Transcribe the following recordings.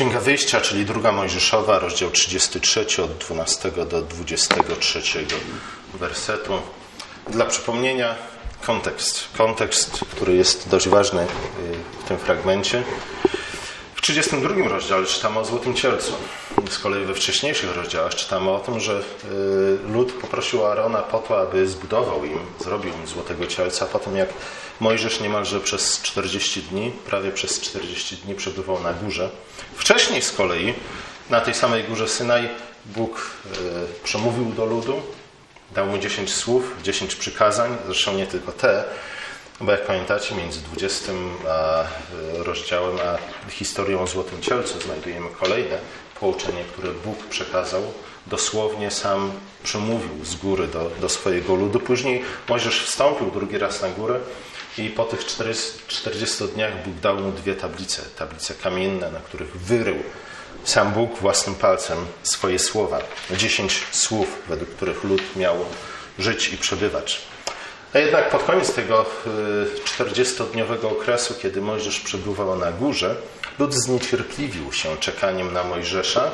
Księga Wyjścia, czyli druga Mojżeszowa, rozdział 33 od 12 do 23 wersetu. Dla przypomnienia kontekst. Kontekst, który jest dość ważny y, w tym fragmencie. W 32 rozdziale czytamy o Złotym Cielcu. Z kolei we wcześniejszych rozdziałach czytamy o tym, że y, lud poprosił Arona po to, aby zbudował im, zrobił im Złotego Cielca, po tym jak Mojżesz niemalże przez 40 dni, prawie przez 40 dni przebywał na górze. Wcześniej z kolei na tej samej górze Synaj Bóg y, przemówił do ludu, dał mu 10 słów, 10 przykazań, zresztą nie tylko te, bo jak pamiętacie, między 20 a, rozdziałem a historią o Złotym Cielcu znajdujemy kolejne pouczenie, które Bóg przekazał. Dosłownie sam przemówił z góry do, do swojego ludu. Później Mojżesz wstąpił drugi raz na górę i po tych 40 dniach Bóg dał mu dwie tablice. Tablice kamienne, na których wyrył sam Bóg własnym palcem swoje słowa. Dziesięć słów, według których lud miał żyć i przebywać. A jednak pod koniec tego 40-dniowego okresu, kiedy Mojżesz przebywał na górze, lud zniecierpliwił się czekaniem na Mojżesza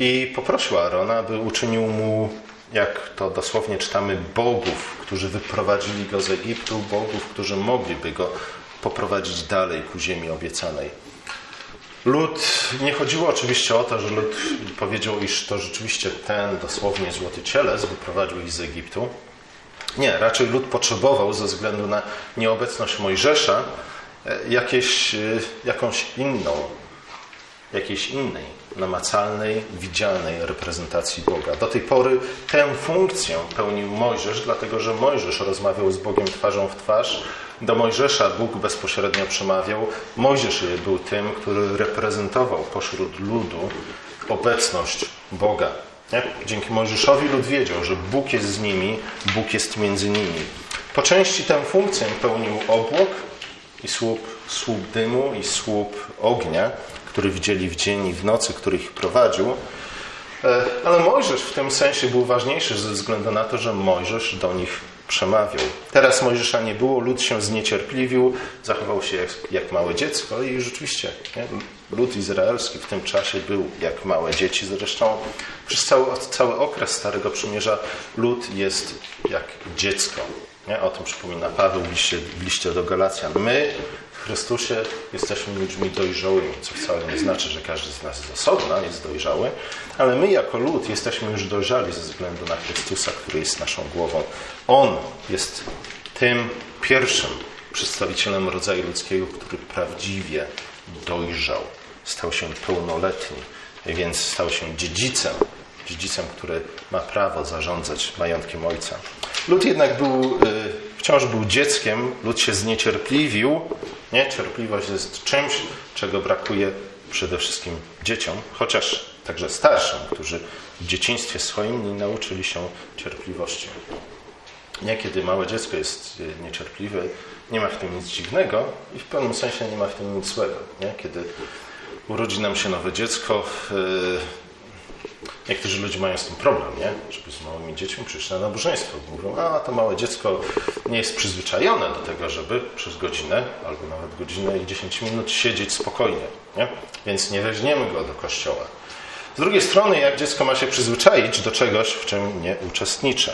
i poprosił Arona, aby uczynił mu, jak to dosłownie czytamy, bogów, którzy wyprowadzili go z Egiptu, bogów, którzy mogliby go poprowadzić dalej ku ziemi obiecanej. Lud, nie chodziło oczywiście o to, że lud powiedział, iż to rzeczywiście ten dosłownie złoty cielec wyprowadził ich z Egiptu. Nie, raczej lud potrzebował ze względu na nieobecność Mojżesza jakieś, jakąś inną, jakiejś innej, namacalnej, widzialnej reprezentacji Boga. Do tej pory tę funkcję pełnił Mojżesz, dlatego że Mojżesz rozmawiał z Bogiem twarzą w twarz. Do Mojżesza Bóg bezpośrednio przemawiał. Mojżesz był tym, który reprezentował pośród ludu obecność Boga. Nie? Dzięki Mojżeszowi lud wiedział, że Bóg jest z nimi, Bóg jest między nimi. Po części tę funkcję pełnił obłok i słup, słup dymu i słup ognia, który widzieli w dzień i w nocy, który ich prowadził. Ale Mojżesz w tym sensie był ważniejszy ze względu na to, że Mojżesz do nich przemawiał. Teraz Mojżesza nie było, lud się zniecierpliwił, zachował się jak, jak małe dziecko i rzeczywiście nie? lud izraelski w tym czasie był jak małe dzieci. Zresztą przez cały, cały okres Starego Przymierza lud jest jak dziecko. Nie? O tym przypomina Paweł w liście, w liście do Galacjan. My w Chrystusie jesteśmy ludźmi dojrzałymi, co wcale nie znaczy, że każdy z nas z osobna jest dojrzały, ale my jako lud jesteśmy już dojrzali ze względu na Chrystusa, który jest naszą głową. On jest tym pierwszym przedstawicielem rodzaju ludzkiego, który prawdziwie dojrzał, stał się pełnoletni, więc stał się dziedzicem, dziedzicem, który ma prawo zarządzać majątkiem ojca. Lud jednak był, wciąż był dzieckiem, lud się zniecierpliwił. Nie? Cierpliwość jest czymś, czego brakuje przede wszystkim dzieciom, chociaż także starszym, którzy w dzieciństwie swoim nie nauczyli się cierpliwości. Nie, kiedy małe dziecko jest niecierpliwe, nie ma w tym nic dziwnego i w pewnym sensie nie ma w tym nic złego. Nie? Kiedy urodzi nam się nowe dziecko, Niektórzy ludzie mają z tym problem, nie? Żeby z małymi dziećmi przyjść na nabożeństwo. Mówią, a to małe dziecko nie jest przyzwyczajone do tego, żeby przez godzinę albo nawet godzinę i 10 minut siedzieć spokojnie, nie? Więc nie weźmiemy go do kościoła. Z drugiej strony, jak dziecko ma się przyzwyczaić do czegoś, w czym nie uczestniczy.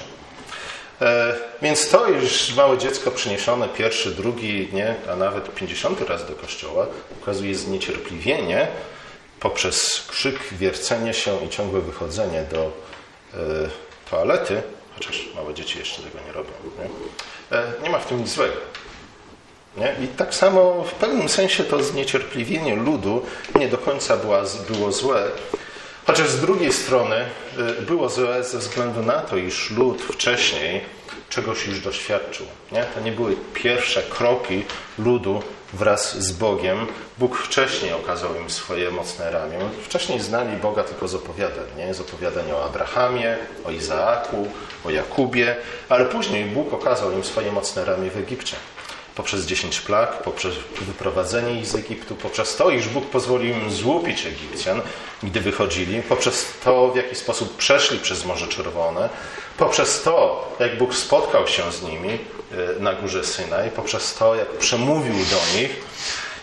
E, więc to już małe dziecko przyniesione pierwszy, drugi, nie, a nawet pięćdziesiąty raz do kościoła ukazuje zniecierpliwienie, poprzez krzyk, wiercenie się i ciągłe wychodzenie do y, toalety, chociaż małe dzieci jeszcze tego nie robią, nie, e, nie ma w tym nic złego. Nie? I tak samo w pewnym sensie to zniecierpliwienie ludu nie do końca była, było złe, chociaż z drugiej strony y, było złe ze względu na to, iż lud wcześniej czegoś już doświadczył. Nie? To nie były pierwsze kroki ludu wraz z Bogiem. Bóg wcześniej okazał im swoje mocne ramię. Wcześniej znali Boga tylko z opowiadań. Nie? Z opowiadań o Abrahamie, o Izaaku, o Jakubie, ale później Bóg okazał im swoje mocne ramię w Egipcie. Poprzez dziesięć plag, poprzez wyprowadzenie ich z Egiptu, poprzez to, iż Bóg pozwolił im złupić Egipcjan, gdy wychodzili, poprzez to, w jaki sposób przeszli przez Morze Czerwone, poprzez to, jak Bóg spotkał się z nimi e, na górze Synaj, poprzez to, jak przemówił do nich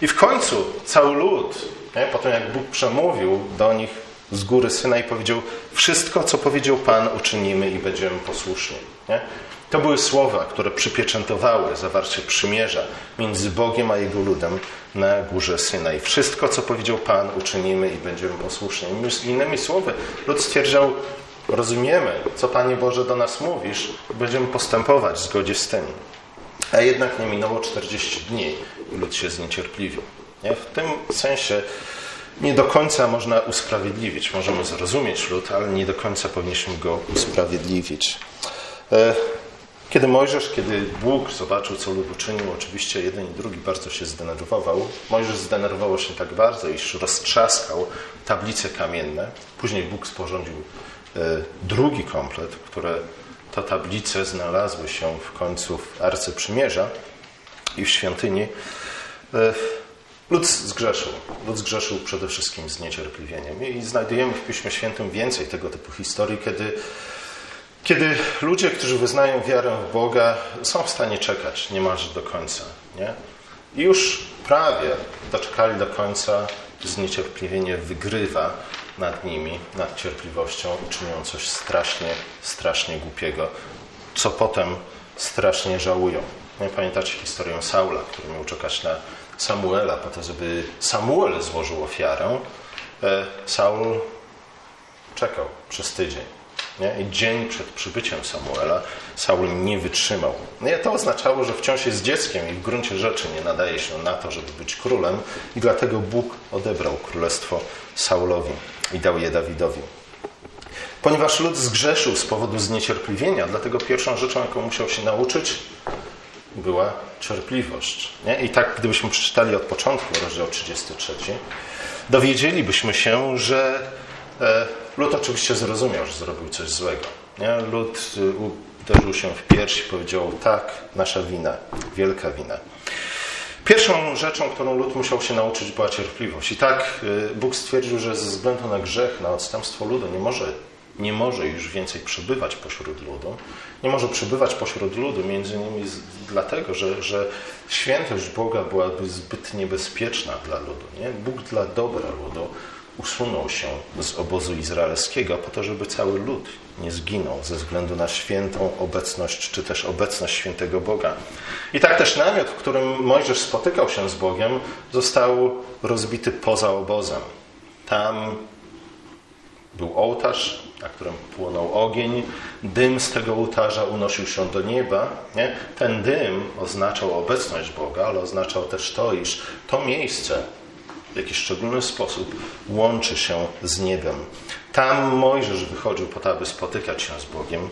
I w końcu cały lud, nie? potem jak Bóg przemówił do nich z góry syna i powiedział: Wszystko, co powiedział Pan, uczynimy i będziemy posłuszni. Nie? To były słowa, które przypieczętowały zawarcie przymierza między Bogiem a Jego ludem na górze Syna. I wszystko, co powiedział Pan, uczynimy i będziemy posłuszni. Innymi słowy, lud stwierdzał, rozumiemy, co Panie Boże do nas mówisz, będziemy postępować w zgodzie z tym. A jednak nie minęło 40 dni i lud się zniecierpliwił. Nie? W tym sensie nie do końca można usprawiedliwić. Możemy zrozumieć lud, ale nie do końca powinniśmy go usprawiedliwić. E, kiedy Mojżesz, kiedy Bóg zobaczył, co lud uczynił, oczywiście jeden i drugi bardzo się zdenerwował. Mojżesz zdenerwował się tak bardzo, iż roztrzaskał tablice kamienne. Później Bóg sporządził e, drugi komplet, które to tablice znalazły się w końcu w Arce Przymierza i w świątyni. Lud zgrzeszył. Lud zgrzeszył przede wszystkim z niecierpliwieniem. I znajdujemy w Piśmie Świętym więcej tego typu historii, kiedy kiedy ludzie, którzy wyznają wiarę w Boga, są w stanie czekać niemalże do końca. Nie? I już prawie doczekali do końca, zniecierpliwienie wygrywa nad nimi, nad cierpliwością i czynią coś strasznie, strasznie głupiego, co potem strasznie żałują. Nie pamiętacie historię Saula, który miał czekać na Samuela po to, żeby Samuel złożył ofiarę. E, Saul czekał przez tydzień. Nie? I dzień przed przybyciem Samuela Saul nie wytrzymał. Nie, to oznaczało, że wciąż jest dzieckiem i w gruncie rzeczy nie nadaje się na to, żeby być królem i dlatego Bóg odebrał królestwo Saulowi i dał je Dawidowi. Ponieważ lud zgrzeszył z powodu zniecierpliwienia, dlatego pierwszą rzeczą, jaką musiał się nauczyć, była cierpliwość. Nie? I tak, gdybyśmy przeczytali od początku rozdział 33, dowiedzielibyśmy się, że e, Lud oczywiście zrozumiał, że zrobił coś złego. Nie? Lud y, uderzył się w pierś i powiedział: Tak, nasza wina, wielka wina. Pierwszą rzeczą, którą lud musiał się nauczyć, była cierpliwość. I tak y, Bóg stwierdził, że ze względu na grzech, na odstępstwo ludu, nie może, nie może już więcej przebywać pośród ludu. Nie może przebywać pośród ludu, między innymi dlatego, że, że świętość Boga byłaby zbyt niebezpieczna dla ludu. Nie? Bóg dla dobra ludu usunął się z obozu izraelskiego po to, żeby cały lud nie zginął ze względu na świętą obecność, czy też obecność świętego Boga. I tak też namiot, w którym Mojżesz spotykał się z Bogiem, został rozbity poza obozem. Tam był ołtarz, na którym płonął ogień. Dym z tego ołtarza unosił się do nieba. Nie? Ten dym oznaczał obecność Boga, ale oznaczał też to, iż to miejsce w jakiś szczególny sposób łączy się z niebem. Tam Mojżesz wychodził po to, aby spotykać się z Bogiem,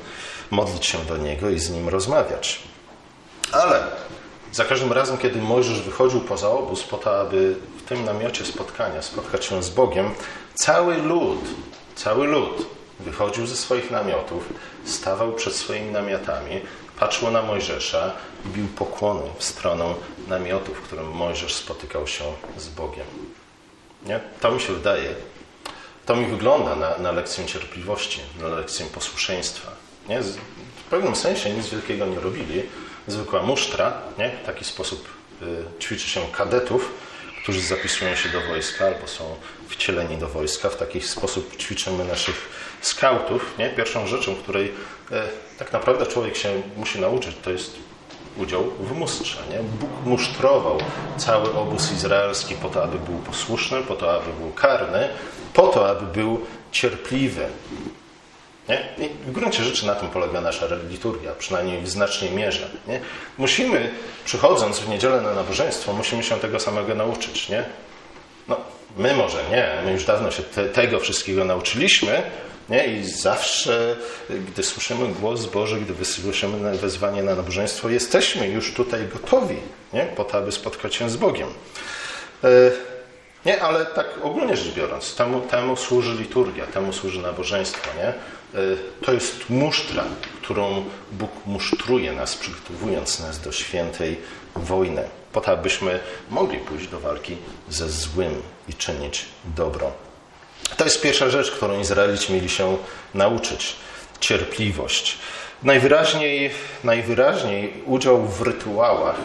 modlić się do Niego i z Nim rozmawiać. Ale za każdym razem, kiedy Mojżesz wychodził poza obóz po to, aby w tym namiocie spotkania spotkać się z Bogiem, cały lud, cały lud wychodził ze swoich namiotów, stawał przed swoimi namiotami, patrzył na Mojżesza i bił pokłony w stronę namiotu, w którym Mojżesz spotykał się z Bogiem. Nie? To mi się wydaje, to mi wygląda na, na lekcję cierpliwości, na lekcję posłuszeństwa. Nie? W pewnym sensie nic wielkiego nie robili. Zwykła musztra, nie? w taki sposób y, ćwiczy się kadetów, którzy zapisują się do wojska albo są wcieleni do wojska. W taki sposób ćwiczymy naszych skautów. Nie? Pierwszą rzeczą, której y, tak naprawdę człowiek się musi nauczyć, to jest udział w mustrze. Nie? Bóg musztrował cały obóz izraelski po to, aby był posłuszny, po to, aby był karny, po to, aby był cierpliwy. Nie? I w gruncie rzeczy na tym polega nasza liturgia, przynajmniej w znacznej mierze. Nie? Musimy, przychodząc w niedzielę na nabożeństwo, musimy się tego samego nauczyć. Nie? No, my może nie, my już dawno się te, tego wszystkiego nauczyliśmy, nie? I zawsze, gdy słyszymy głos Boży, gdy wysłyszymy wezwanie na nabożeństwo, jesteśmy już tutaj gotowi nie? po to, aby spotkać się z Bogiem. E, nie, ale tak ogólnie rzecz biorąc, temu, temu służy liturgia, temu służy nabożeństwo. Nie? E, to jest musztra, którą Bóg musztruje nas, przygotowując nas do świętej wojny, po to, abyśmy mogli pójść do walki ze złym i czynić dobro. To jest pierwsza rzecz, którą Izraelici mieli się nauczyć. Cierpliwość. Najwyraźniej, najwyraźniej udział w rytuałach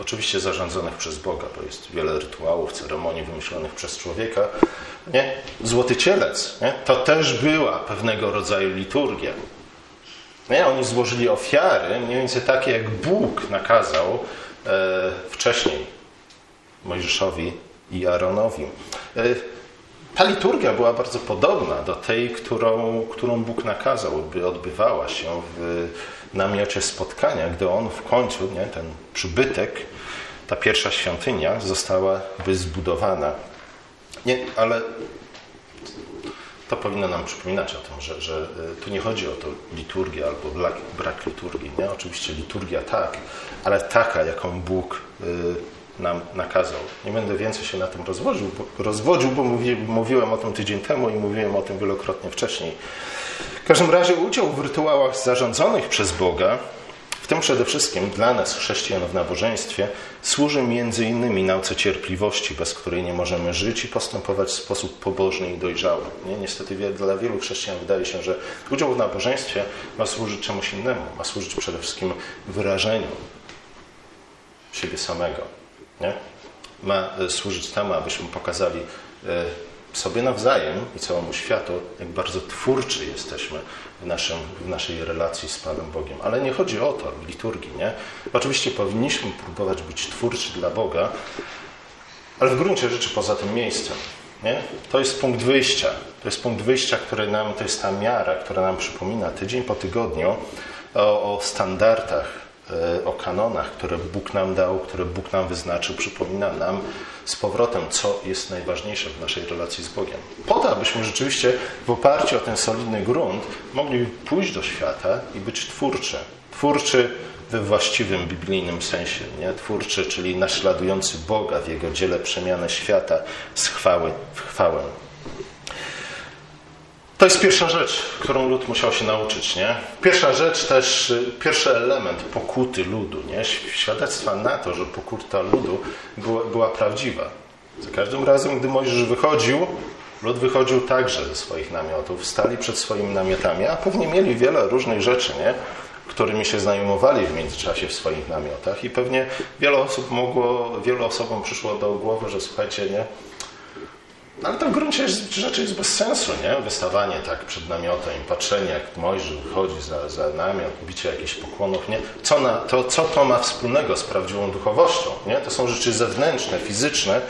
oczywiście zarządzonych przez Boga, bo jest wiele rytuałów, ceremonii wymyślonych przez człowieka. Nie? Złoty cielec, nie? to też była pewnego rodzaju liturgia. Nie? Oni złożyli ofiary, mniej więcej takie, jak Bóg nakazał e, wcześniej Mojżeszowi i Aaronowi. E, ta liturgia była bardzo podobna do tej, którą, którą Bóg nakazał, by odbywała się w namiocie spotkania, gdy on w końcu, nie, ten przybytek, ta pierwsza świątynia została zbudowana. Nie, ale to powinno nam przypominać o tym, że, że tu nie chodzi o to liturgię albo brak, brak liturgii. Nie? Oczywiście liturgia tak, ale taka, jaką Bóg y, nam nakazał. Nie będę więcej się na tym rozwodził, bo, rozwodził, bo mówi, mówiłem o tym tydzień temu i mówiłem o tym wielokrotnie wcześniej. W każdym razie udział w rytuałach zarządzonych przez Boga, w tym przede wszystkim dla nas, chrześcijan w nabożeństwie, służy między innymi nauce cierpliwości, bez której nie możemy żyć i postępować w sposób pobożny i dojrzały. Nie? Niestety dla wielu chrześcijan wydaje się, że udział w nabożeństwie ma służyć czemuś innemu, ma służyć przede wszystkim wyrażeniu siebie samego. Nie? Ma e, służyć temu, abyśmy pokazali e, sobie nawzajem i całemu światu, jak bardzo twórczy jesteśmy w, naszym, w naszej relacji z Panem Bogiem. Ale nie chodzi o to w liturgii, nie? Oczywiście powinniśmy próbować być twórczy dla Boga, ale w gruncie rzeczy poza tym miejscem. Nie? To jest punkt wyjścia. To jest punkt wyjścia, który nam, to jest ta miara, która nam przypomina tydzień po tygodniu o, o standardach o kanonach, które Bóg nam dał, które Bóg nam wyznaczył, przypomina nam z powrotem, co jest najważniejsze w naszej relacji z Bogiem. Po to, abyśmy rzeczywiście w oparciu o ten solidny grunt mogli pójść do świata i być twórczy. Twórczy we właściwym biblijnym sensie. Nie? Twórczy, czyli naśladujący Boga w Jego dziele przemiany świata z chwały w chwałę. To jest pierwsza rzecz, którą lud musiał się nauczyć. Nie? Pierwsza rzecz też, pierwszy element pokuty ludu. Nie? Świadectwa na to, że pokuta ludu była, była prawdziwa. Za każdym razem, gdy Mojżesz wychodził, lud wychodził także ze swoich namiotów. Stali przed swoimi namiotami, a pewnie mieli wiele różnych rzeczy, nie? którymi się znajomowali w międzyczasie w swoich namiotach i pewnie wiele osób mogło, wielu osobom przyszło do głowy, że słuchajcie, nie, no, ale to w gruncie rzeczy jest bez sensu, nie? Wystawanie tak przed namiotem, patrzenie jak Mojżesz wychodzi za, za namiot, bicie jakichś pokłonów, nie? Co, na, to, co to ma wspólnego z prawdziwą duchowością, nie? To są rzeczy zewnętrzne, fizyczne,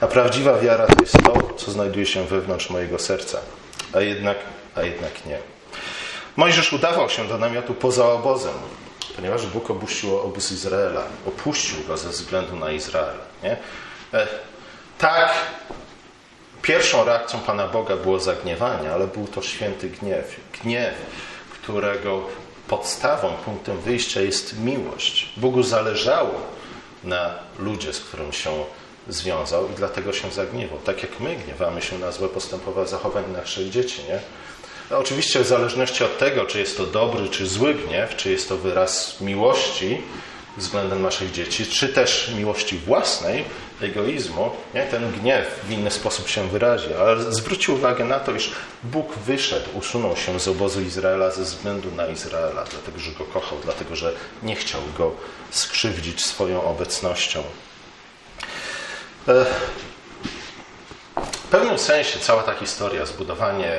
a prawdziwa wiara to jest to, co znajduje się wewnątrz mojego serca. A jednak, a jednak nie. Mojżesz udawał się do namiotu poza obozem, ponieważ Bóg opuścił obóz Izraela. Opuścił go ze względu na Izrael. Nie? E, tak Pierwszą reakcją Pana Boga było zagniewanie, ale był to święty gniew. Gniew, którego podstawą, punktem wyjścia jest miłość. Bogu zależało na ludzie, z którym się związał i dlatego się zagniewał. Tak jak my gniewamy się na złe postępowe zachowanie naszych dzieci, nie? No, oczywiście w zależności od tego, czy jest to dobry, czy zły gniew, czy jest to wyraz miłości, względem naszych dzieci, czy też miłości własnej, egoizmu, nie? ten gniew w inny sposób się wyrazi. Ale zwrócił uwagę na to, iż Bóg wyszedł, usunął się z obozu Izraela ze względu na Izraela, dlatego że go kochał, dlatego że nie chciał go skrzywdzić swoją obecnością. E, w pewnym sensie cała ta historia, zbudowanie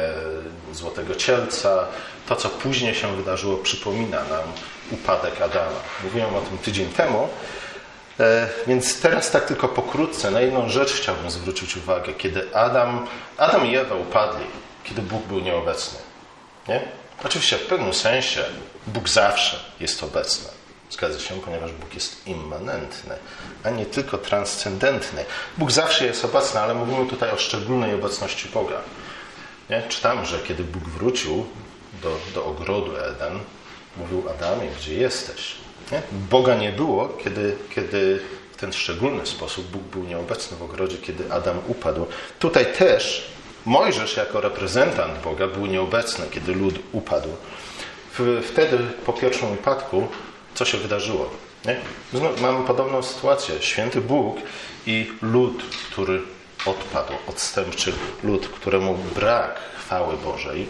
Złotego Cielca, to co później się wydarzyło, przypomina nam upadek Adama. Mówiłem o tym tydzień temu, e, więc teraz tak tylko pokrótce na jedną rzecz chciałbym zwrócić uwagę. Kiedy Adam, Adam i Ewa upadli, kiedy Bóg był nieobecny. Nie? Oczywiście w pewnym sensie Bóg zawsze jest obecny. Zgadza się, ponieważ Bóg jest immanentny, a nie tylko transcendentny. Bóg zawsze jest obecny, ale mówimy tutaj o szczególnej obecności Boga. Nie? Czytam, że kiedy Bóg wrócił do, do ogrodu Eden, mówił Adamie, gdzie jesteś? Nie? Boga nie było, kiedy, kiedy w ten szczególny sposób Bóg był nieobecny w ogrodzie, kiedy Adam upadł. Tutaj też Mojżesz jako reprezentant Boga był nieobecny, kiedy lud upadł. Wtedy, po pierwszym upadku, co się wydarzyło? Nie? Mamy podobną sytuację. Święty Bóg i lud, który odpadł, odstępczy lud, któremu brak chwały Bożej.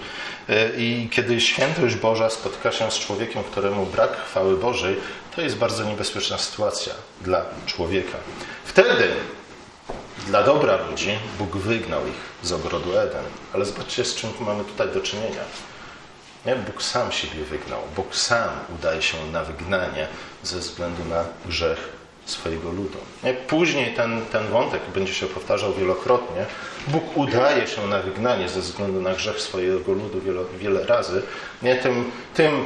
E, I kiedy świętość Boża spotyka się z człowiekiem, któremu brak chwały Bożej, to jest bardzo niebezpieczna sytuacja dla człowieka. Wtedy dla dobra ludzi Bóg wygnał ich z ogrodu Eden. Ale zobaczcie, z czym mamy tutaj do czynienia. Nie? Bóg sam siebie wygnał. Bóg sam udaje się na wygnanie ze względu na grzech swojego ludu. Nie? Później ten, ten wątek będzie się powtarzał wielokrotnie. Bóg udaje się na wygnanie ze względu na grzech swojego ludu wiele, wiele razy. Nie? Tym, tym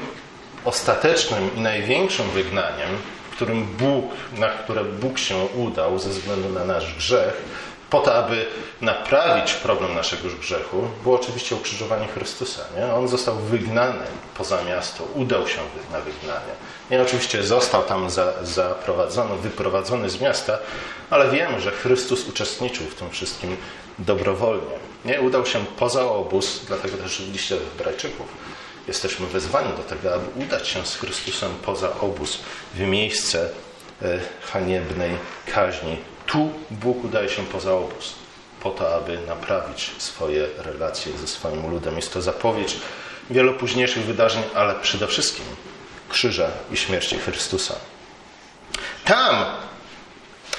ostatecznym i największym wygnaniem, którym Bóg, na które Bóg się udał ze względu na nasz grzech, po to, aby naprawić problem naszego grzechu, było oczywiście ukrzyżowanie Chrystusa. Nie? On został wygnany poza miasto, udał się na wygnanie. Nie, oczywiście został tam za, zaprowadzony, wyprowadzony z miasta, ale wiemy, że Chrystus uczestniczył w tym wszystkim dobrowolnie. Nie? Udał się poza obóz, dlatego też w liście Hebrajczyków jesteśmy wezwani do tego, aby udać się z Chrystusem poza obóz, w miejsce e, haniebnej kaźni. Tu Bóg udaje się poza obóz, po to, aby naprawić swoje relacje ze swoim ludem. Jest to zapowiedź wielu późniejszych wydarzeń, ale przede wszystkim krzyża i śmierci Chrystusa. Tam,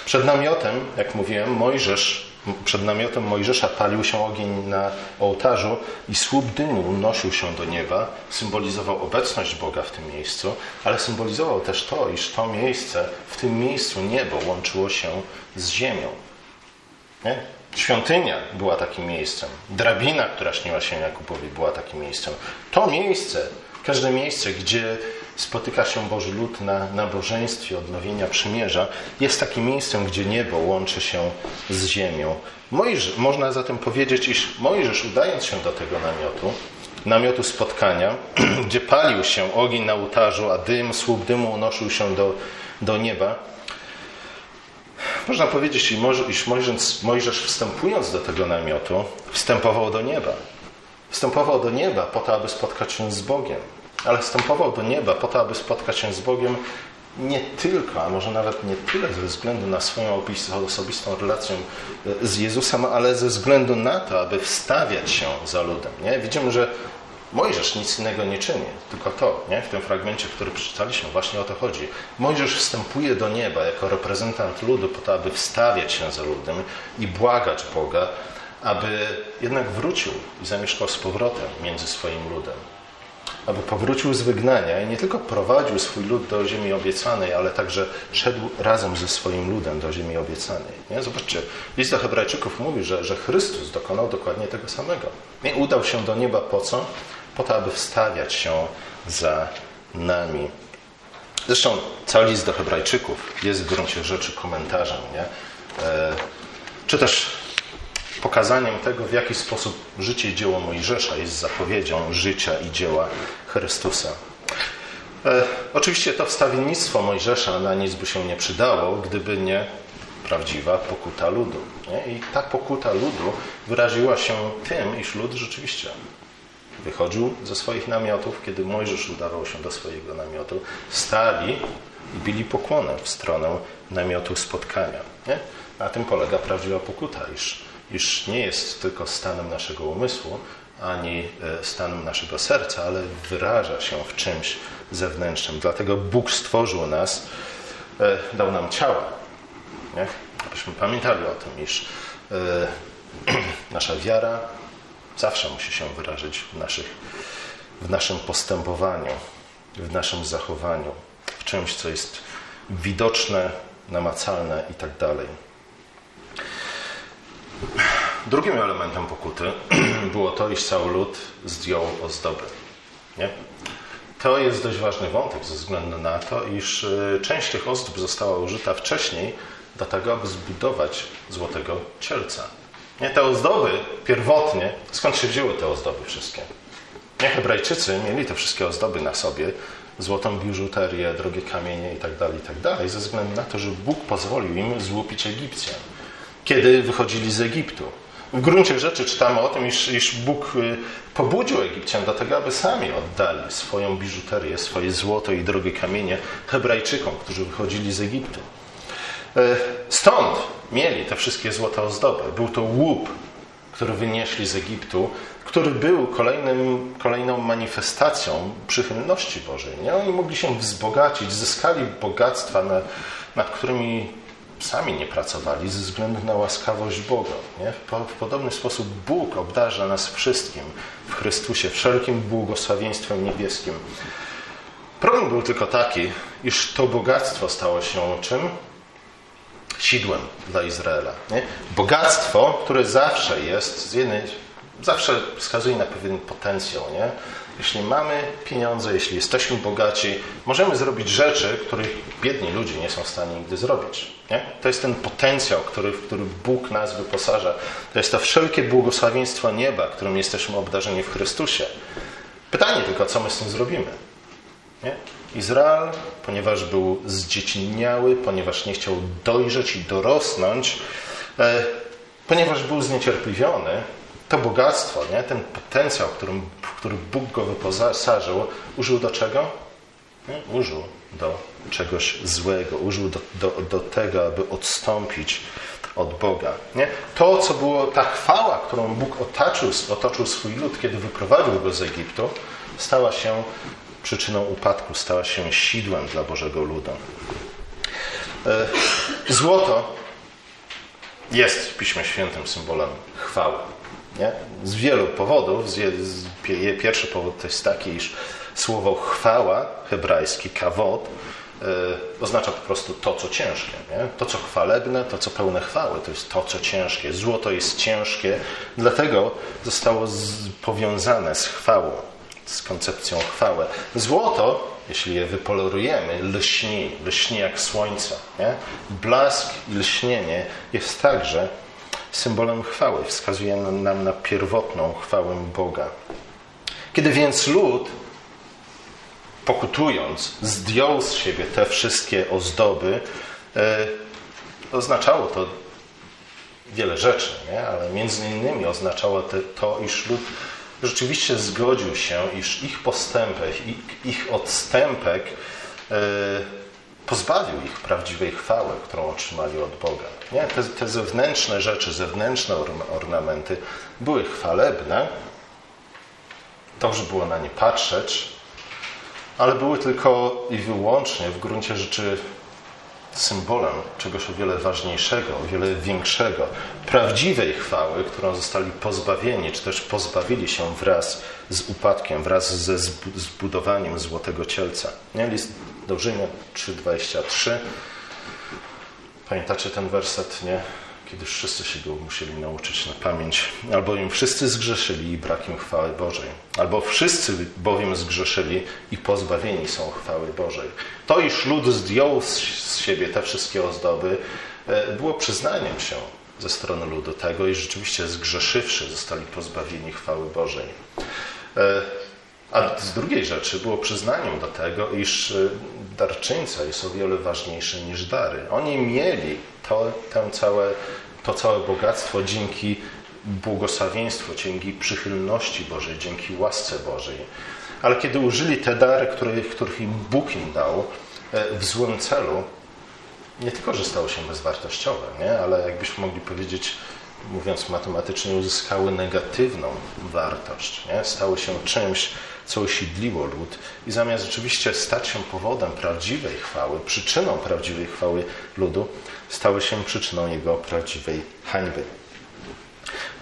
przed namiotem, jak mówiłem, Mojżesz przed namiotem Mojżesza palił się ogień na ołtarzu i słup dymu unosił się do nieba, symbolizował obecność Boga w tym miejscu, ale symbolizował też to, iż to miejsce, w tym miejscu niebo łączyło się z ziemią. Nie? Świątynia była takim miejscem. Drabina, która śniła się Jakubowi, była takim miejscem. To miejsce, każde miejsce, gdzie spotyka się Boży lud na nabożeństwie odnowienia przymierza, jest takim miejscem, gdzie niebo łączy się z ziemią. Mojż, można zatem powiedzieć, iż Mojżesz, udając się do tego namiotu, namiotu spotkania, gdzie palił się ogień na ołtarzu, a dym, słup dymu unosił się do, do nieba, można powiedzieć, iż Mojżesz, Mojżesz wstępując do tego namiotu, wstępował do nieba. Wstępował do nieba po to, aby spotkać się z Bogiem ale wstępował do nieba po to, aby spotkać się z Bogiem nie tylko, a może nawet nie tyle ze względu na swoją osobistą relację e, z Jezusem, ale ze względu na to, aby wstawiać się za ludem. Nie? Widzimy, że Mojżesz nic innego nie czyni, tylko to, nie? w tym fragmencie, który przeczytaliśmy, właśnie o to chodzi. Mojżesz wstępuje do nieba jako reprezentant ludu po to, aby wstawiać się za ludem i błagać Boga, aby jednak wrócił i zamieszkał z powrotem między swoim ludem aby powrócił z wygnania i nie tylko prowadził swój lud do ziemi obiecanej, ale także szedł razem ze swoim ludem do ziemi obiecanej. Nie? Zobaczcie, list do Hebrajczyków mówi, że, że Chrystus dokonał dokładnie tego samego. Nie udał się do nieba po co? Po to, aby wstawiać się za nami. Zresztą cały list do Hebrajczyków jest w gruncie rzeczy komentarzem, nie? E, czy też pokazaniem tego, w jaki sposób życie i dzieło Mojżesza jest zapowiedzią życia i dzieła Chrystusa. E, oczywiście to wstawiennictwo Mojżesza na nic by się nie przydało, gdyby nie prawdziwa pokuta ludu. Nie? I ta pokuta ludu wyraziła się tym, iż lud rzeczywiście wychodził ze swoich namiotów, kiedy Mojżesz udawał się do swojego namiotu, stali i bili pokłonę w stronę namiotu spotkania. Nie? Na tym polega prawdziwa pokuta, iż iż nie jest tylko stanem naszego umysłu, ani e, stanem naszego serca, ale wyraża się w czymś zewnętrznym. Dlatego Bóg stworzył nas, e, dał nam ciała. Nie? Abyśmy pamiętali o tym, iż e, nasza wiara zawsze musi się wyrazić w, naszych, w naszym postępowaniu, w naszym zachowaniu, w czymś, co jest widoczne, namacalne i tak dalej. Drugim elementem pokuty było to, iż cały lud zdjął ozdoby. Nie? To jest dość ważny wątek ze względu na to, iż y, część tych ozdób została użyta wcześniej do tego, aby zbudować złotego cielca. Nie? Te ozdoby pierwotnie, skąd się wzięły te ozdoby wszystkie? Nie, Hebrajczycy mieli te wszystkie ozdoby na sobie, złotą biżuterię, drogie kamienie itd., tak itd., tak ze względu na to, że Bóg pozwolił im złupić Egipcjan kiedy wychodzili z Egiptu. W gruncie rzeczy czytamy o tym, iż, iż Bóg y, pobudził Egipcjan do tego, aby sami oddali swoją biżuterię, swoje złoto i drogie kamienie Hebrajczykom, którzy wychodzili z Egiptu. Stąd mieli te wszystkie złote ozdoby. Był to łup, który wynieśli z Egiptu, który był kolejnym, kolejną manifestacją przychylności Bożej. Nie? Oni mogli się wzbogacić, zyskali bogactwa, nad którymi sami nie pracowali ze względu na łaskawość Boga. Nie? W podobny sposób Bóg obdarza nas wszystkim w Chrystusie, wszelkim błogosławieństwem niebieskim. Problem był tylko taki, iż to bogactwo stało się czym? Sidłem dla Izraela. Nie? Bogactwo, które zawsze jest, z jednej, zawsze wskazuje na pewien potencjał. Nie? Jeśli mamy pieniądze, jeśli jesteśmy bogaci, możemy zrobić rzeczy, których biedni ludzie nie są w stanie nigdy zrobić. Nie? To jest ten potencjał, który, w który Bóg nas wyposaża. To jest to wszelkie błogosławieństwo nieba, którym jesteśmy obdarzeni w Chrystusie. Pytanie tylko, co my z tym zrobimy? Nie? Izrael, ponieważ był zdziecinniały, ponieważ nie chciał dojrzeć i dorosnąć, e, ponieważ był zniecierpliwiony, to bogactwo, nie? ten potencjał, którym, który Bóg go wyposażył, użył do czego? Nie? Użył do czegoś złego, użył do, do, do tego, aby odstąpić od Boga. Nie? To, co było, ta chwała, którą Bóg otoczył, otoczył swój lud, kiedy wyprowadził go z Egiptu, stała się przyczyną upadku, stała się sidłem dla Bożego ludu. E, złoto jest w Piśmie Świętym symbolem chwały. Nie? Z wielu powodów. Pierwszy powód to jest taki, iż słowo chwała, hebrajski kawod, e, oznacza po prostu to, co ciężkie. Nie? To, co chwalebne, to, co pełne chwały, to jest to, co ciężkie. Złoto jest ciężkie, dlatego zostało powiązane z chwałą z koncepcją chwały. Złoto, jeśli je wypolerujemy, lśni, lśni jak słońce. Nie? Blask i lśnienie jest także symbolem chwały, wskazuje nam na pierwotną chwałę Boga. Kiedy więc lud, pokutując, zdjął z siebie te wszystkie ozdoby, e, oznaczało to wiele rzeczy, nie? ale między innymi oznaczało to, iż lud rzeczywiście zgodził się, iż ich postępek, ich odstępek e, pozbawił ich prawdziwej chwały, którą otrzymali od Boga. Nie? Te, te zewnętrzne rzeczy, zewnętrzne ornamenty były chwalebne, dobrze było na nie patrzeć, ale były tylko i wyłącznie w gruncie rzeczy symbolem czegoś o wiele ważniejszego, o wiele większego, prawdziwej chwały, którą zostali pozbawieni, czy też pozbawili się wraz z upadkiem, wraz ze zbudowaniem złotego cielca. Nie? List do Rzymian 3,23. Pamiętacie ten werset, nie? Kiedy wszyscy się go musieli nauczyć na pamięć. Albo im wszyscy zgrzeszyli i brak im chwały Bożej. Albo wszyscy bowiem zgrzeszyli i pozbawieni są chwały Bożej. To, iż lud zdjął z siebie te wszystkie ozdoby, e, było przyznaniem się ze strony ludu tego, iż rzeczywiście zgrzeszywszy zostali pozbawieni chwały Bożej. A z drugiej rzeczy było przyznaniem do tego, iż e, darczyńca jest o wiele ważniejszy niż dary. Oni mieli to, to, całe, to całe bogactwo dzięki błogosławieństwu, dzięki przychylności Bożej, dzięki łasce Bożej. Ale kiedy użyli te dary, których, których im Bóg im dał, e, w złym celu, nie tylko, że stało się bezwartościowe, nie? ale jakbyśmy mogli powiedzieć, mówiąc matematycznie, uzyskały negatywną wartość. Nie? Stały się czymś, co osiedliło lud i zamiast rzeczywiście stać się powodem prawdziwej chwały, przyczyną prawdziwej chwały ludu, stały się przyczyną jego prawdziwej hańby.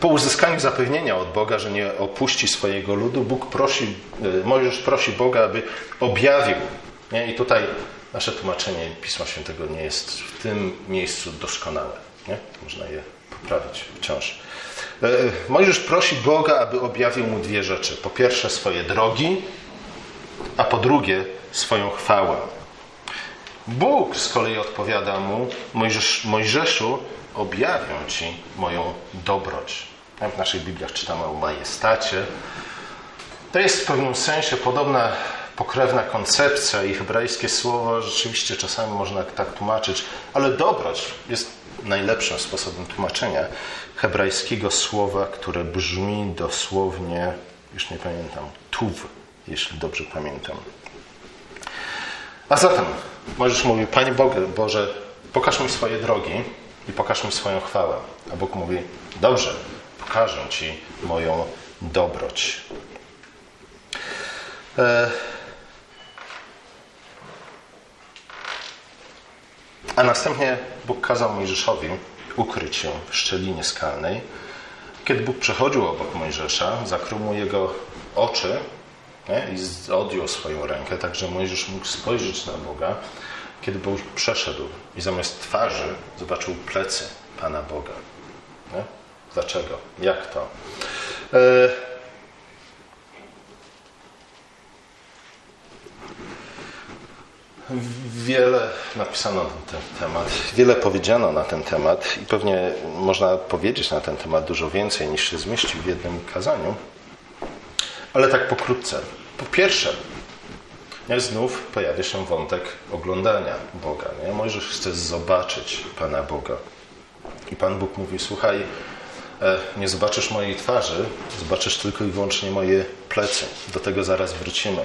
Po uzyskaniu zapewnienia od Boga, że nie opuści swojego ludu, Bóg prosi, e, Mojżesz prosi Boga, aby objawił. Nie? I tutaj nasze tłumaczenie Pisma Świętego nie jest w tym miejscu doskonałe. Nie? Można je poprawić wciąż. E, Mojżesz prosi Boga, aby objawił mu dwie rzeczy. Po pierwsze swoje drogi, a po drugie swoją chwałę. Bóg z kolei odpowiada mu, Mojżesz, Mojżeszu, objawię Ci moją dobroć. w naszych Bibliach czytamy o majestacie. To jest w pewnym sensie podobna pokrewna koncepcja i hebrajskie słowo rzeczywiście czasami można tak tłumaczyć, ale dobroć jest najlepszym sposobem tłumaczenia hebrajskiego słowa, które brzmi dosłownie, już nie pamiętam, tuw, jeśli dobrze pamiętam. A zatem Możesz mówić, Panie Boże, pokaż mi swoje drogi i pokaż mi swoją chwałę. A Bóg mówi, dobrze, pokażę Ci moją dobroć. E, a następnie Bóg kazał Mojżeszowi ukryć się w szczelinie skalnej. Kiedy Bóg przechodził obok Mojżesza, zakrył mu jego oczy nie? i odjął swoją rękę, tak że Mojżesz mógł spojrzeć na Boga. Kiedy Bóg przeszedł i zamiast twarzy zobaczył plecy Pana Boga. Nie? Dlaczego? Jak to? E, Wiele napisano na ten temat, wiele powiedziano na ten temat i pewnie można powiedzieć na ten temat dużo więcej niż się zmieści w jednym kazaniu, ale tak pokrótce. Po pierwsze, jak znów pojawia się wątek oglądania Boga. Nie? Mojżesz chce zobaczyć Pana Boga. I Pan Bóg mówi, słuchaj, e, nie zobaczysz mojej twarzy, zobaczysz tylko i wyłącznie moje plecy. Do tego zaraz wrócimy.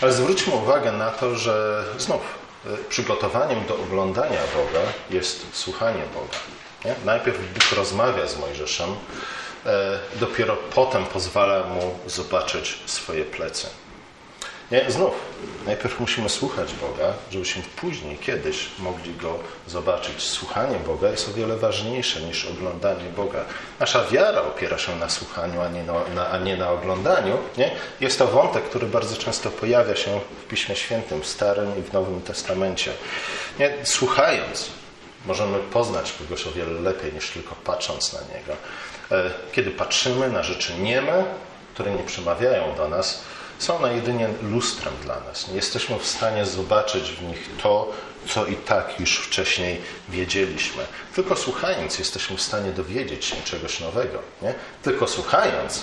Ale zwróćmy uwagę na to, że znów e, przygotowaniem do oglądania Boga jest słuchanie Boga. Nie? Najpierw Bóg rozmawia z Mojżeszem, e, dopiero potem pozwala mu zobaczyć swoje plecy. Nie, znów, najpierw musimy słuchać Boga, żebyśmy później, kiedyś mogli Go zobaczyć. Słuchanie Boga jest o wiele ważniejsze niż oglądanie Boga. Nasza wiara opiera się na słuchaniu, a nie na, na, a nie na oglądaniu. Nie? Jest to wątek, który bardzo często pojawia się w Piśmie Świętym, w Starym i w Nowym Testamencie. Nie? Słuchając, możemy poznać kogoś o wiele lepiej niż tylko patrząc na Niego. E, kiedy patrzymy na rzeczy nieme, które nie przemawiają do nas, są one jedynie lustrem dla nas. Nie jesteśmy w stanie zobaczyć w nich to, co i tak już wcześniej wiedzieliśmy. Tylko słuchając jesteśmy w stanie dowiedzieć się czegoś nowego. Nie? Tylko słuchając,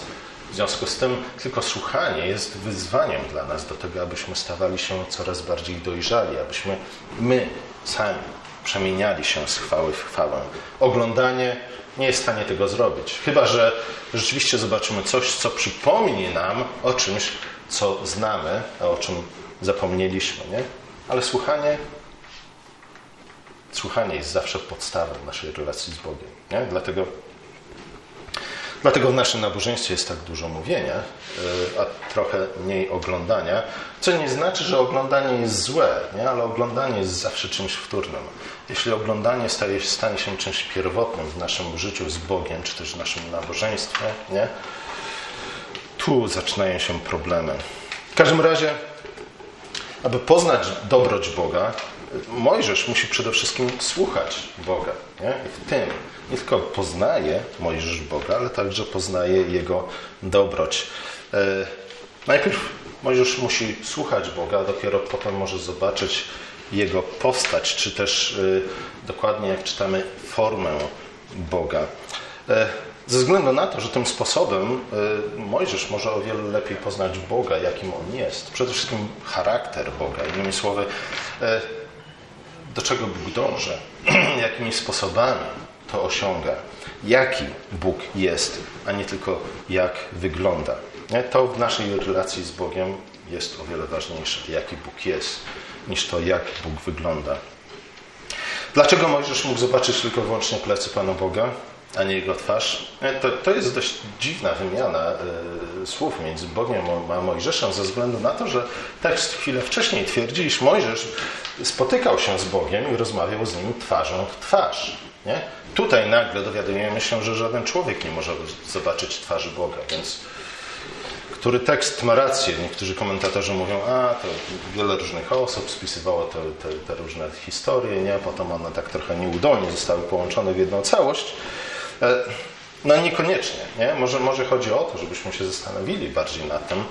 w związku z tym, tylko słuchanie jest wyzwaniem dla nas do tego, abyśmy stawali się coraz bardziej dojrzali, abyśmy my sami przemieniali się z chwały w chwałę. Oglądanie nie jest w stanie tego zrobić. Chyba, że rzeczywiście zobaczymy coś, co przypomni nam o czymś, co znamy, a o czym zapomnieliśmy, nie? Ale słuchanie, słuchanie jest zawsze podstawą naszej relacji z Bogiem, nie? Dlatego, dlatego w naszym nabożeństwie jest tak dużo mówienia, y, a trochę mniej oglądania, co nie znaczy, że oglądanie jest złe, nie? ale oglądanie jest zawsze czymś wtórnym. Jeśli oglądanie stanie się czymś pierwotnym w naszym życiu z Bogiem, czy też w naszym nabożeństwie, nie? Tu zaczynają się problemy. W każdym razie, aby poznać dobroć Boga, Mojżesz musi przede wszystkim słuchać Boga. Nie? I w tym nie tylko poznaje Mojżesz Boga, ale także poznaje Jego dobroć. E, najpierw Mojżesz musi słuchać Boga, dopiero potem może zobaczyć Jego postać, czy też e, dokładnie jak czytamy formę Boga. Ze względu na to, że tym sposobem y, Mojżesz może o wiele lepiej poznać Boga, jakim On jest. Przede wszystkim charakter Boga. Innymi słowy, y, do czego Bóg dąży, jakimi sposobami to osiąga, jaki Bóg jest, a nie tylko jak wygląda. To w naszej relacji z Bogiem jest o wiele ważniejsze, jaki Bóg jest, niż to, jak Bóg wygląda. Dlaczego Mojżesz mógł zobaczyć tylko wyłącznie plecy Pana Boga? A nie jego twarz. E, to, to jest dość dziwna wymiana y, słów między Bogiem a Mojżeszem ze względu na to, że tekst chwilę wcześniej twierdzi, iż Mojżesz spotykał się z Bogiem i rozmawiał z nim twarzą w twarz. Nie? Tutaj nagle dowiadujemy się, że żaden człowiek nie może zobaczyć twarzy Boga, więc który tekst ma rację. Niektórzy komentatorzy mówią, a to wiele różnych osób spisywało te, te, te różne historie, nie? potem one tak trochę nieudolnie zostały połączone w jedną całość. E, no niekoniecznie. Nie? Może, może chodzi o to, żebyśmy się zastanowili bardziej nad tym,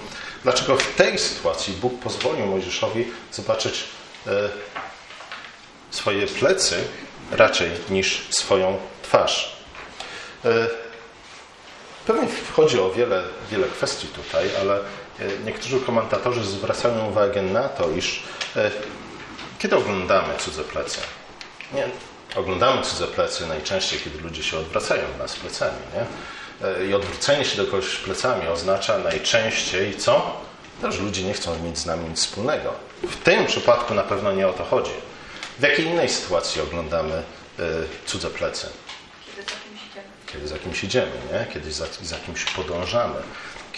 dlaczego w tej sytuacji Bóg pozwolił Mojżeszowi zobaczyć e, swoje plecy raczej niż swoją twarz. E, pewnie chodzi o wiele, wiele kwestii tutaj, ale niektórzy komentatorzy zwracają uwagę na to, iż kiedy oglądamy cudze plecy, nie, oglądamy cudze plecy najczęściej, kiedy ludzie się odwracają do nas plecami. Nie? E, I odwrócenie się do kogoś plecami oznacza najczęściej co? To, że ludzie nie chcą mieć z nami nic wspólnego. W tym przypadku na pewno nie o to chodzi. W jakiej innej sytuacji oglądamy e, cudze plecy? Kiedy za kimś idziemy. Kiedy za kimś idziemy, nie? kiedy za, za kimś podążamy,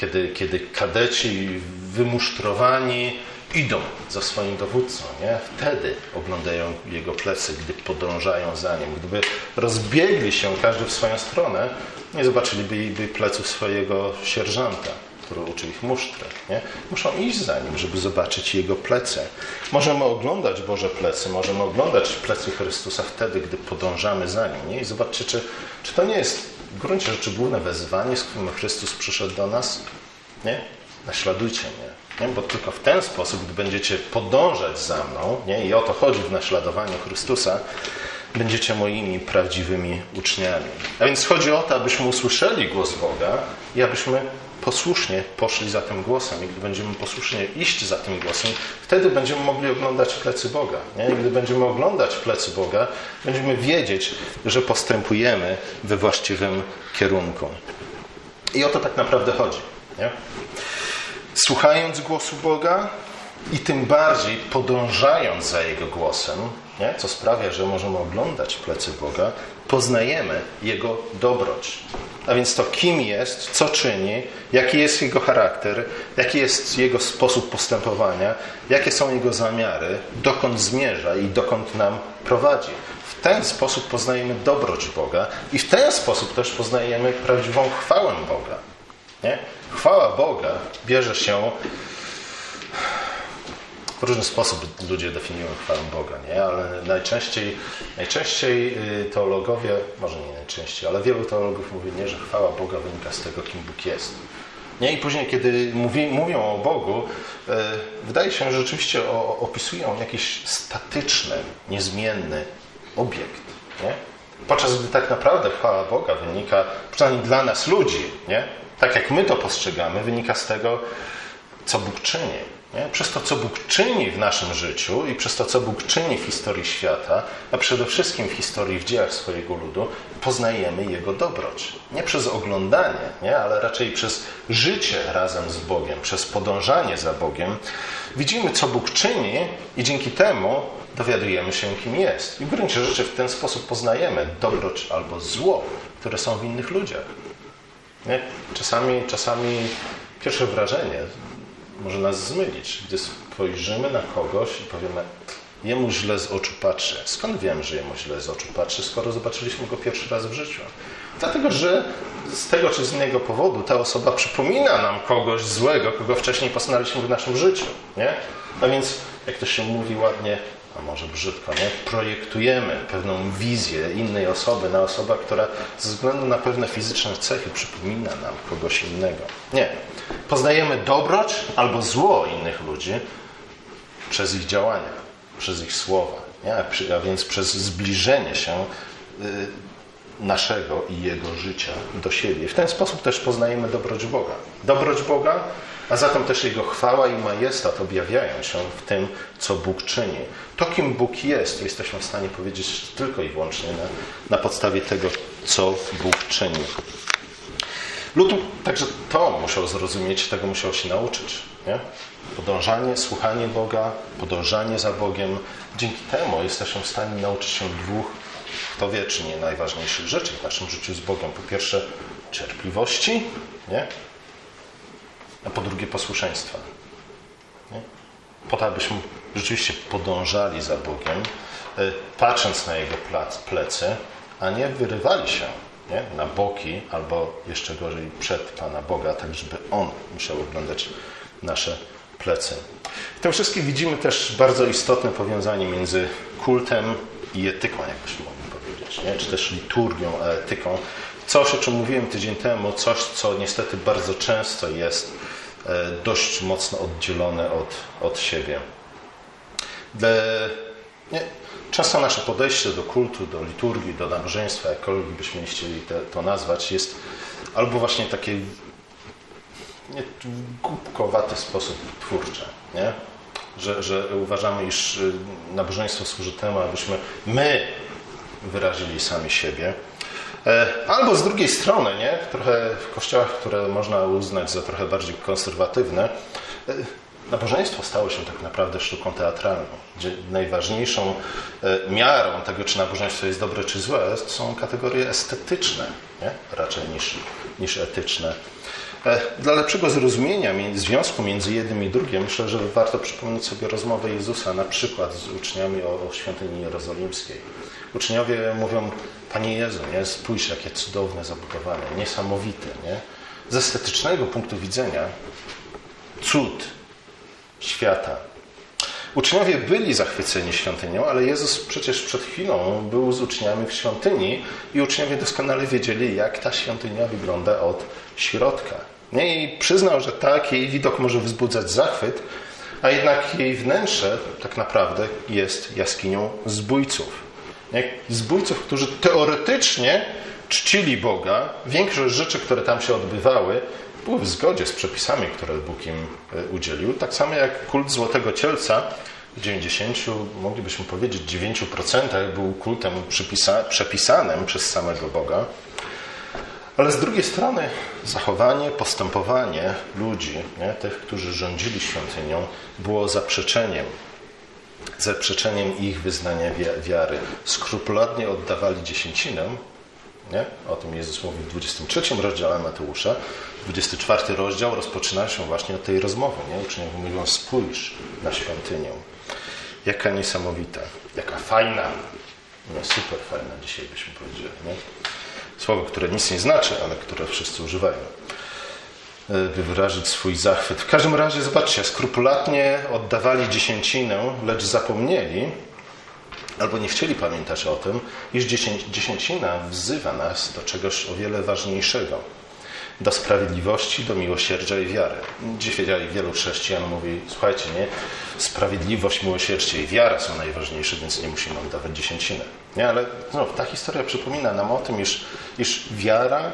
kiedy, kiedy kadeci wymusztrowani idą za swoim dowódcą. Nie? Wtedy oglądają jego plecy, gdy podążają za nim. Gdyby rozbiegli się każdy w swoją stronę, nie zobaczyliby pleców swojego sierżanta, który uczy ich musztrę. Nie? Muszą iść za nim, żeby zobaczyć jego plecy. Możemy oglądać Boże plecy, możemy oglądać plecy Chrystusa wtedy, gdy podążamy za nim. Nie? I zobaczcie, czy, czy to nie jest w gruncie rzeczy główne wezwanie, z którym Chrystus przyszedł do nas? Nie? Naśladujcie mnie. Nie? Bo tylko w ten sposób, gdy będziecie podążać za mną, nie? i o to chodzi w naśladowaniu Chrystusa, będziecie moimi prawdziwymi uczniami. A więc chodzi o to, abyśmy usłyszeli głos Boga i abyśmy posłusznie poszli za tym głosem. I gdy będziemy posłusznie iść za tym głosem, wtedy będziemy mogli oglądać plecy Boga. Nie? I gdy będziemy oglądać plecy Boga, będziemy wiedzieć, że postępujemy we właściwym kierunku. I o to tak naprawdę chodzi. Nie? Słuchając głosu Boga i tym bardziej podążając za Jego głosem, nie? co sprawia, że możemy oglądać plecy Boga, poznajemy Jego dobroć. A więc to, kim jest, co czyni, jaki jest Jego charakter, jaki jest Jego sposób postępowania, jakie są Jego zamiary, dokąd zmierza i dokąd nam prowadzi. W ten sposób poznajemy dobroć Boga i w ten sposób też poznajemy prawdziwą chwałę Boga. Nie? Chwała Boga bierze się w różny sposób ludzie definiują chwałę Boga, nie? ale najczęściej, najczęściej y, teologowie, może nie najczęściej, ale wielu teologów mówi nie, że chwała Boga wynika z tego, kim Bóg jest. Nie? I później, kiedy mówi, mówią o Bogu, y, wydaje się, że rzeczywiście o, opisują jakiś statyczny, niezmienny obiekt. Nie? Podczas gdy tak naprawdę chwała Boga wynika, przynajmniej dla nas ludzi, nie? tak jak my to postrzegamy, wynika z tego, co Bóg czyni. Nie? Przez to, co Bóg czyni w naszym życiu i przez to, co Bóg czyni w historii świata, a przede wszystkim w historii, w dziełach swojego ludu, poznajemy Jego dobroć. Nie przez oglądanie, nie? ale raczej przez życie razem z Bogiem, przez podążanie za Bogiem. Widzimy, co Bóg czyni i dzięki temu dowiadujemy się, kim jest. I w gruncie rzeczy w ten sposób poznajemy dobroć albo zło, które są w innych ludziach. Nie? Czasami, czasami pierwsze wrażenie może nas zmylić, gdy spojrzymy na kogoś i powiemy, jemu źle z oczu patrzy. Skąd wiem, że jemu źle z oczu patrzy, skoro zobaczyliśmy go pierwszy raz w życiu? Dlatego, że z tego czy z innego powodu ta osoba przypomina nam kogoś złego, kogo wcześniej poznaliśmy w naszym życiu. Nie? A więc, jak to się mówi ładnie, a może brzydko, nie? Projektujemy pewną wizję innej osoby na osobę, która ze względu na pewne fizyczne cechy przypomina nam kogoś innego. Nie. Poznajemy dobroć albo zło innych ludzi przez ich działania, przez ich słowa, nie? a więc przez zbliżenie się y, naszego i Jego życia do siebie. W ten sposób też poznajemy dobroć Boga. Dobroć Boga a zatem też Jego chwała i majestat objawiają się w tym, co Bóg czyni. To, kim Bóg jest, jesteśmy w stanie powiedzieć tylko i wyłącznie na, na podstawie tego, co Bóg czyni. Lud także to musiał zrozumieć, tego musiał się nauczyć. Nie? Podążanie, słuchanie Boga, podążanie za Bogiem. Dzięki temu jesteśmy w stanie nauczyć się dwóch, kto wie, czy nie najważniejszych rzeczy w naszym życiu z Bogiem. Po pierwsze, cierpliwości, nie? A po drugie posłuszeństwa. Nie? Po to, abyśmy rzeczywiście podążali za Bogiem, e, patrząc na Jego plecy, a nie wyrywali się nie? na boki albo jeszcze gorzej przed Pana Boga, tak żeby On musiał oglądać nasze plecy. W tym wszystkim widzimy też bardzo istotne powiązanie między kultem i etyką, jakbyśmy mogli powiedzieć, nie? czy też liturgią, a etyką. Coś, o czym mówiłem tydzień temu, coś, co niestety bardzo często jest dość mocno oddzielone od, od siebie. Nie, często nasze podejście do kultu, do liturgii, do nabożeństwa, jakkolwiek byśmy chcieli to nazwać, jest albo właśnie takie nie, głupkowaty sposób twórcze, nie? Że, że uważamy, iż y, nabożeństwo służy temu, abyśmy my wyrazili sami siebie, E, albo z drugiej strony, nie? trochę w kościołach, które można uznać za trochę bardziej konserwatywne, e, Nabożeństwo stało się tak naprawdę sztuką teatralną, gdzie najważniejszą e, miarą tego, czy nabożeństwo jest dobre czy złe, są kategorie estetyczne, nie? raczej niż, niż etyczne. E, dla lepszego zrozumienia związku między jednym i drugim, myślę, że warto przypomnieć sobie rozmowę Jezusa na przykład z uczniami o, świątyni jerozolimskiej. Uczniowie mówią, Panie Jezu, nie? spójrz jakie cudowne zabudowanie, niesamowite. Nie? Z estetycznego punktu widzenia cud świata. Uczniowie byli zachwyceni świątynią, ale Jezus przecież przed chwilą był z uczniami w świątyni i uczniowie doskonale wiedzieli, jak ta świątynia wygląda od środka. Nie? I przyznał, że tak, jej widok może wzbudzać zachwyt, a jednak jej wnętrze tak naprawdę jest jaskinią zbójców. Nie? Zbójców, którzy teoretycznie czcili Boga. Większość rzeczy, które tam się odbywały, były w zgodzie z przepisami, które Bóg im e, udzielił. Tak samo jak kult Złotego Cielca w 90, moglibyśmy powiedzieć 9% był kultem przepisanym przez samego Boga. Ale z drugiej strony zachowanie, postępowanie ludzi, nie, tych, którzy rządzili świątynią, było zaprzeczeniem, zaprzeczeniem ich wyznania wiary. Skrupulatnie oddawali dziesięcinę, nie? o tym Jezus mówi w 23 rozdziale Mateusza. 24 rozdział rozpoczyna się właśnie od tej rozmowy. Nie? Uczniowie mówią, spójrz na świątynię. Jaka niesamowita, jaka fajna. Nie, super fajna dzisiaj byśmy powiedzieli. Nie? Słowo, które nic nie znaczy, ale które wszyscy używają, e, by wyrazić swój zachwyt. W każdym razie, zobaczcie, skrupulatnie oddawali dziesięcinę, lecz zapomnieli, albo nie chcieli pamiętać o tym, iż dziesięcina wzywa nas do czegoś o wiele ważniejszego. Do sprawiedliwości, do miłosierdzia i wiary. Dzisiaj wielu chrześcijan mówi, słuchajcie, nie, sprawiedliwość, miłosierdzie i wiara są najważniejsze, więc nie musimy oddawać dziesięciny. Nie, ale no, ta historia przypomina nam o tym, iż, iż wiara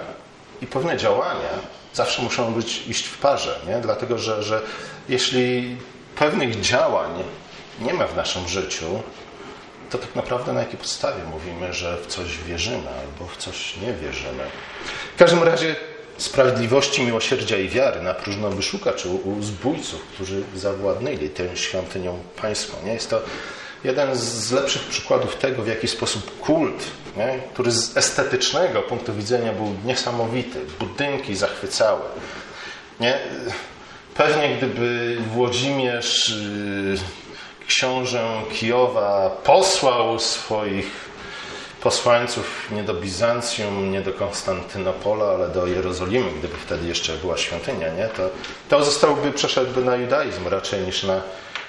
i pewne działania zawsze muszą być iść w parze, nie? dlatego że, że jeśli pewnych działań nie ma w naszym życiu, to tak naprawdę na jakiej podstawie mówimy, że w coś wierzymy albo w coś nie wierzymy. W każdym razie sprawiedliwości, miłosierdzia i wiary na próżno wyszuka, czy u zbójców, którzy zawładnęli tę świątynią pańską. Nie? Jest to jeden z lepszych przykładów tego, w jaki sposób kult, nie? który z estetycznego punktu widzenia był niesamowity, budynki zachwycały. Nie? Pewnie gdyby Włodzimierz, y, książę Kijowa, posłał swoich posłańców nie do Bizancjum, nie do Konstantynopola, ale do Jerozolimy, gdyby wtedy jeszcze była świątynia, nie? To, to zostałby, przeszedłby na judaizm raczej niż na,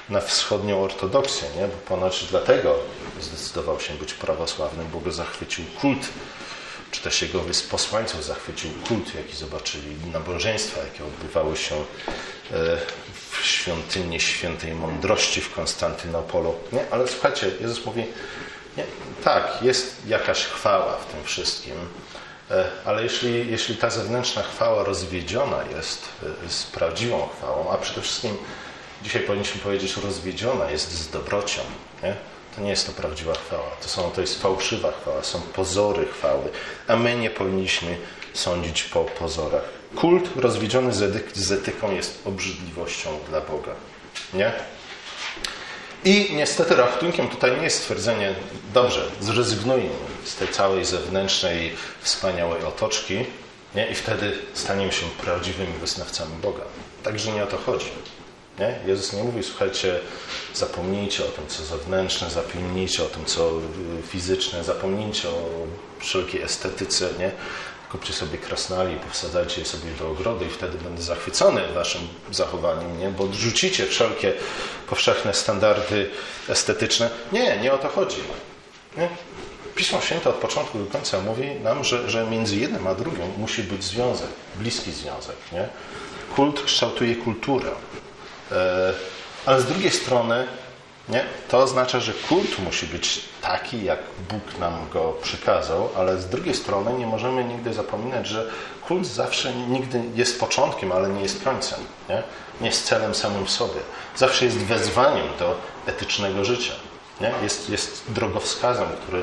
na wschodnią ortodoksję, nie? Bo ponoć dlatego zdecydował się być prawosławnym, bo go zachwycił kult, czy też jego posłańców zachwycił kult, jaki zobaczyli, nabożeństwa, jakie odbywały się e, w świątyni świętej mądrości w Konstantynopolu. Nie? Ale słuchajcie, Jezus mówi, nie, tak, jest jakaś chwała w tym wszystkim, e, ale jeśli, jeśli ta zewnętrzna chwała rozwiedziona jest e, z prawdziwą chwałą, a przede wszystkim dzisiaj powinniśmy powiedzieć rozwiedziona jest z dobrocią, nie? to nie jest to prawdziwa chwała. To, są, to jest fałszywa chwała, są pozory chwały, a my nie powinniśmy sądzić po pozorach. Kult rozwiedziony z etyką jest obrzydliwością dla Boga. Nie? I niestety rachunkiem tutaj nie jest stwierdzenie, dobrze, zrezygnujmy z tej całej zewnętrznej, wspaniałej otoczki nie? i wtedy staniemy się prawdziwymi wyznawcami Boga. Także nie o to chodzi. Nie? Jezus nie mówi, słuchajcie, zapomnijcie o tym, co zewnętrzne, zapomnijcie o tym, co fizyczne, zapomnijcie o wszelkiej estetyce, nie? kupcie sobie krasnali, powsadzajcie je sobie do ogrodu i wtedy będę zachwycony waszym zachowaniem, nie? bo odrzucicie wszelkie powszechne standardy estetyczne. Nie, nie o to chodzi. Nie? Pismo Święte od początku do końca mówi nam, że, że między jednym a drugim musi być związek, bliski związek. Nie? Kult kształtuje kulturę. E, ale z drugiej strony nie? To oznacza, że kult musi być taki, jak Bóg nam go przykazał, ale z drugiej strony nie możemy nigdy zapominać, że kult zawsze nigdy jest początkiem, ale nie jest końcem. Nie, nie jest celem samym w sobie. Zawsze jest wezwaniem do etycznego życia. Nie? Jest, jest drogowskazem, który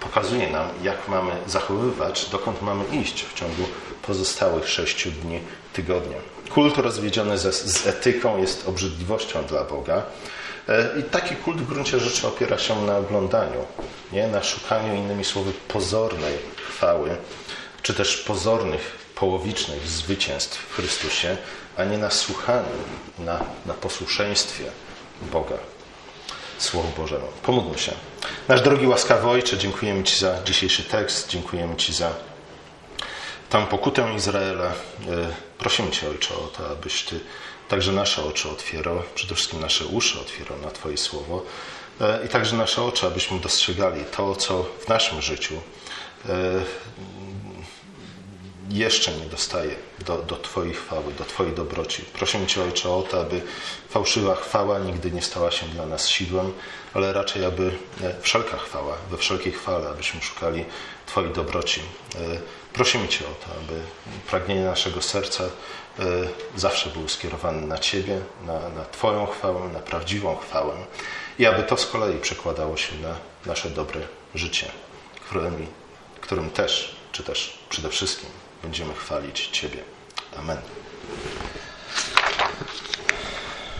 pokazuje nam, jak mamy zachowywać, dokąd mamy iść w ciągu pozostałych sześciu dni tygodnia. Kult rozwiedziony ze, z etyką jest obrzydliwością dla Boga. E, I taki kult w gruncie rzeczy opiera się na oglądaniu, nie? na szukaniu, innymi słowy, pozornej chwały, czy też pozornych, połowicznych zwycięstw w Chrystusie, a nie na słuchaniu, na, na posłuszeństwie Boga. Słowu Bożemu. Pomódlmy się. Nasz drogi łaskawy Ojcze, dziękujemy Ci za dzisiejszy tekst, dziękujemy Ci za tę pokutę Izraela. E, prosimy Cię, Ojcze, o to, abyś Ty także nasze oczy otwierał, przede wszystkim nasze uszy otwierał na Twoje słowo e, i także nasze oczy, abyśmy dostrzegali to, co w naszym życiu e, jeszcze nie dostaje do, do Twojej chwały, do Twojej dobroci. Prosimy Cię, Ojcze, o to, aby fałszywa chwała nigdy nie stała się dla nas sidłem, ale raczej, aby wszelka chwała, we wszelkiej chwale, abyśmy szukali Twojej dobroci. Prosimy Cię o to, aby pragnienie naszego serca e, zawsze było skierowane na Ciebie, na, na Twoją chwałę, na prawdziwą chwałę i aby to z kolei przekładało się na nasze dobre życie, którym też, czy też przede wszystkim będziemy chwalić Ciebie. Amen.